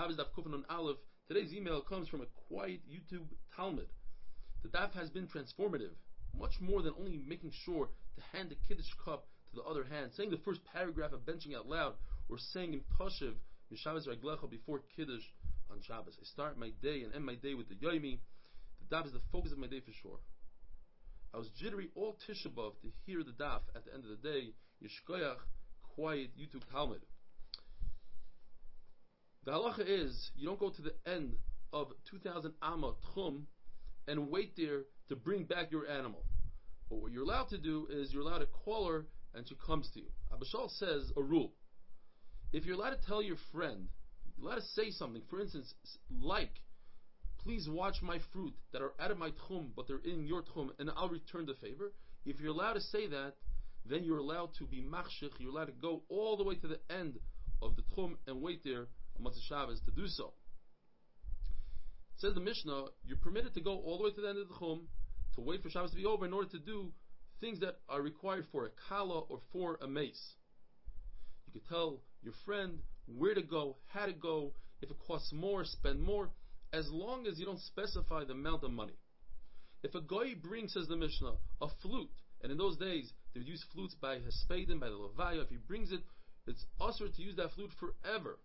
Shabbos Daf Kuf Nun Aleph. Today's email comes from a quiet YouTube Talmud. The daf has been transformative, much more than only making sure to hand the Kiddush cup to the other hand, saying the first paragraph of benching out loud, or saying in Toshiv, Mishavas Raglecha before Kiddush on Shabbos. I start my day and end my day with the Yoimi. The daf is the focus of my day for sure. I was jittery all Tisha B'Av to hear the daf at the end of the day. Yishkoyach, quiet YouTube Talmud. The halacha is you don't go to the end of 2000 amma tchum and wait there to bring back your animal. But what you're allowed to do is you're allowed to call her and she comes to you. Abba Shaul says a rule. If you're allowed to tell your friend, you're allowed to say something, for instance, like, please watch my fruit that are out of my tchum, but they're in your tchum, and I'll return the favor. If you're allowed to say that, then you're allowed to be machshich, you're allowed to go all the way to the end of the tchum and wait there on Motzei Shabbos to do so. Says the Mishnah, you're permitted to go all the way to the end of the tchum to wait for Shabbos to be over in order to do things that are required for a kala or for a meis. You could tell your friend where to go, how to go, if it costs more, spend more, as long as you don't specify the amount of money. If a guy brings, says the Mishnah, a flute, and in those days they would use flutes by Hespedim, by the Levaya, if he brings it, it's assur to use that flute forever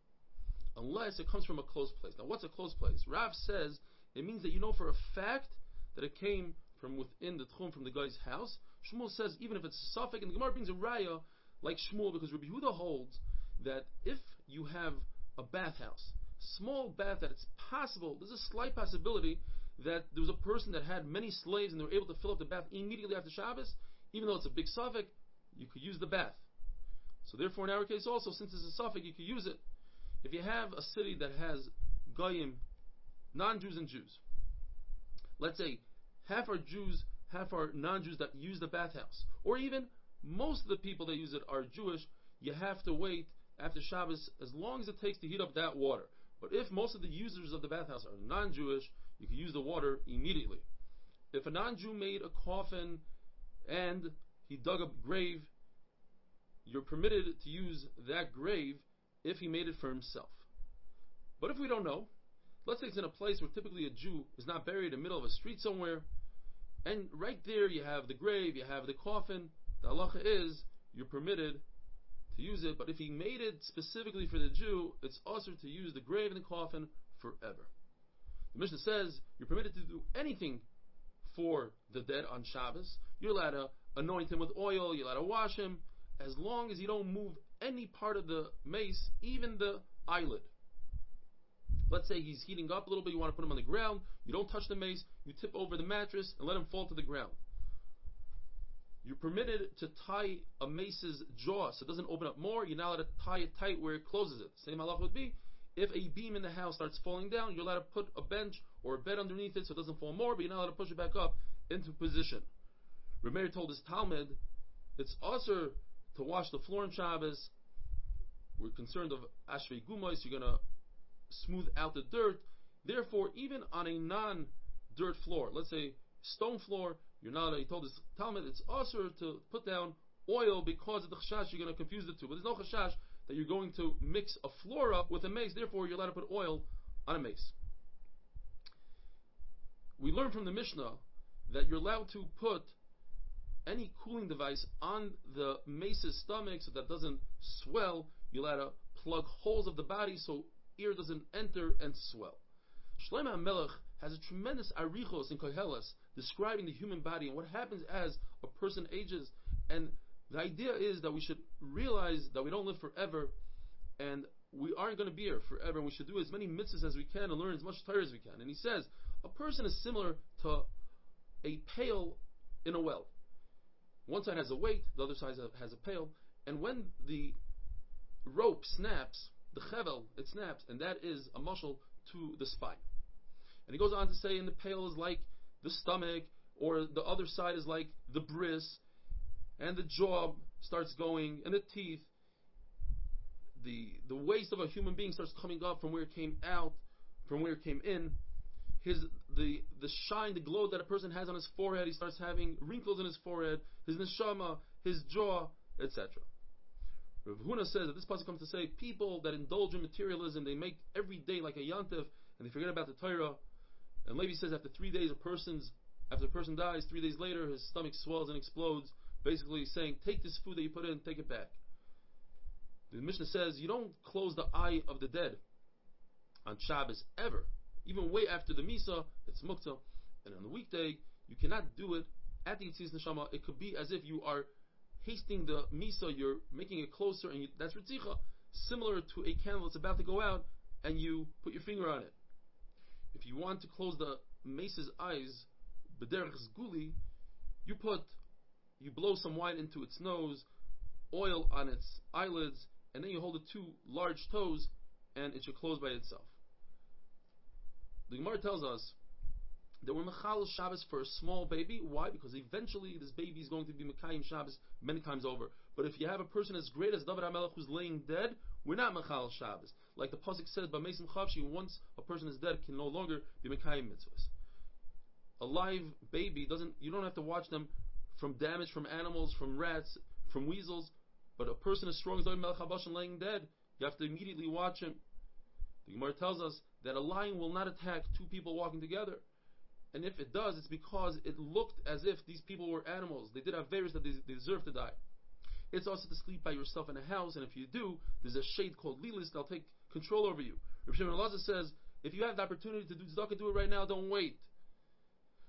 unless it comes from a close place. Now, what's a close place? Rav says it means that you know for a fact that it came from within the tchum from the guy's house. Shmuel says even if it's a safek, and the Gemara brings a raya like Shmuel because Rabbi Huda holds that if you have a bathhouse, small bath, that it's possible, there's a slight possibility that there was a person that had many slaves and they were able to fill up the bath immediately after Shabbos, even though it's a big safek, you could use the bath. So therefore, in our case also, since it's a safek, you could use it. If you have a city that has goyim, non-Jews and Jews, let's say half are Jews, half are non-Jews that use the bathhouse, or even most of the people that use it are Jewish, you have to wait after Shabbos as long as it takes to heat up that water. But if most of the users of the bathhouse are non-Jewish, you can use the water immediately. If a non-Jew made a coffin and he dug a grave, you're permitted to use that grave if he made it for himself. But if we don't know, let's say it's in a place where typically a Jew is not buried in the middle of a street somewhere, and right there you have the grave, you have the coffin, the halacha is you're permitted to use it, but if he made it specifically for the Jew, it's also to use the grave and the coffin forever. The Mishnah says you're permitted to do anything for the dead on Shabbos. You're allowed to anoint him with oil, you're allowed to wash him, as long as you don't move any part of the meis, even the eyelid. Let's say he's heating up a little bit, you want to put him on the ground, you don't touch the meis, you tip over the mattress and let him fall to the ground. You're permitted to tie a meis's jaw so it doesn't open up more, you're not allowed to tie it tight where it closes it. Same halach would be if a beam in the house starts falling down, you're allowed to put a bench or a bed underneath it so it doesn't fall more, but you're not allowed to push it back up into position. Rameir told his Talmid, it's also to wash the floor on Shabbos. We're concerned of Ashvei Gumois, you're going to smooth out the dirt. Therefore, even on a non dirt floor, let's say stone floor, you're not, he told his Talmid, it's also to put down oil because of the chashash, you're going to confuse the two. But there's no chashash that you're going to mix a floor up with a meis, therefore you're allowed to put oil on a meis. We learn from the Mishnah that you're allowed to put any cooling device on the meis's stomach so that doesn't swell. You'll have to plug holes of the body so air doesn't enter and swell. Shlomo Melech has a tremendous arichos in Koheles describing the human body and what happens as a person ages. And the idea is that we should realize that we don't live forever and we aren't going to be here forever. And we should do as many mitzvahs as we can and learn as much Torah as we can. And he says a person is similar to a pail in a well. One side has a weight, the other side has a pail, and when the rope snaps, the chevel, it snaps, and that is a muscle to the spine. And he goes on to say, and the pail is like the stomach, or the other side is like the bris, and the jaw starts going, and the teeth. The the waist of a human being starts coming up from where it came out, from where it came in, his the the shine, the glow that a person has on his forehead, he starts having wrinkles in his forehead, his neshama, his jaw, etc. Rav Huna says that this pasuk comes to say people that indulge in materialism, they make every day like a yantiv, and they forget about the Torah. And Levi says after three days, a person's after a person dies, three days later, his stomach swells and explodes, basically saying, "Take this food that you put in, take it back." The Mishnah says you don't close the eye of the dead on Shabbos ever, even way after the Misa, it's Mukta, and on the weekday you cannot do it at the Yitzis Neshama. It could be as if you are hasting the Misa, you're making it closer, and you, that's Ritzicha, similar to a candle that's about to go out, and you put your finger on it. If you want to close the Mesa's eyes, B'derech Guli, you put, you blow some wine into its nose, oil on its eyelids, and then you hold the two large toes, and it should close by itself. The Gemara tells us that we're Mechal Shabbos for a small baby. Why? Because eventually this baby is going to be Mekayim Shabbos many times over. But if you have a person as great as David HaMelech who's laying dead, we're not Mechal Shabbos. Like the Pasuk says by Mason Chavshi, once a person is dead, can no longer be Mekayim Mitzvahs. A live baby doesn't, you don't have to watch them from damage from animals, from rats, from weasels. But a person as strong as David Melech HaBashan laying dead, you have to immediately watch him. The Gemara tells us that a lion will not attack two people walking together. And if it does, it's because it looked as if these people were animals. They did have various that they, deserve to die. It's also to sleep by yourself in a house, and if you do, there's a shade called lilis that'll take control over you. Rav Shimon Elazar says, if you have the opportunity to do tzedakah, do it right now, don't wait.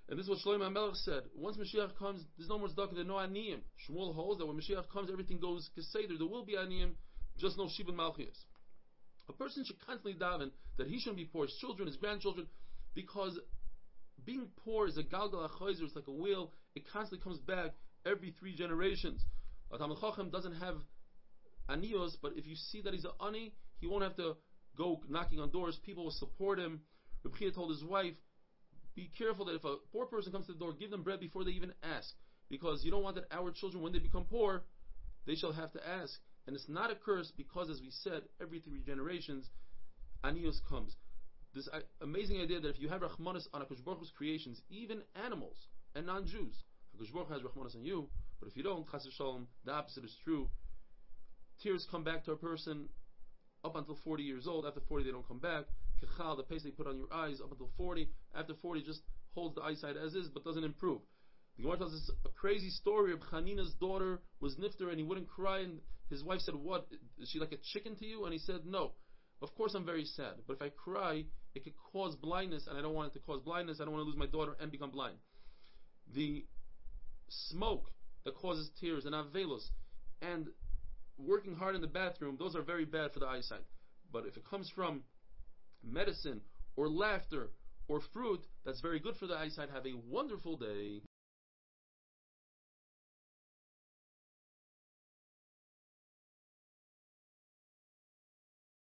And this is what Shlomo HaMelech said. Once Mashiach comes, there's no more tzedakah, there's no aniyim. Shmuel holds that when Mashiach comes, everything goes keseder. There will be aniyim, just no shibud malchias. A person should constantly daven that he shouldn't be poor, his children, his grandchildren, because being poor is a galgal achoizer, it's like a wheel, it constantly comes back every three generations. A Talmid Chacham doesn't have anios, but if you see that he's an ani, he won't have to go knocking on doors, people will support him. Reb told his wife, be careful that if a poor person comes to the door, give them bread before they even ask. Because you don't want that our children, when they become poor, they shall have to ask. And it's not a curse because, as we said, every three generations, Anios comes. This uh, amazing idea that if you have Rahmanis on Akash Baruch creations, even animals and non-Jews, Akash Baruch has Rahmanis on you, but if you don't, Chas Shalom, the opposite is true. Tears come back to a person up until 40 years old. After 40, they don't come back. Kechal, the paste they put on your eyes up until 40. After 40, just holds the eyesight as is, but doesn't improve. The Gemara tells us a crazy story of Chanina's daughter was nifter and he wouldn't cry, and his wife said, "What? Is she like a chicken to you?" And he said, "No. Of course I'm very sad, but if I cry, it could cause blindness, and I don't want it to cause blindness. I don't want to lose my daughter and become blind." The smoke that causes tears and avelos, and working hard in the bathroom, those are very bad for the eyesight. But if it comes from medicine or laughter or fruit, that's very good for the eyesight. Have a wonderful day.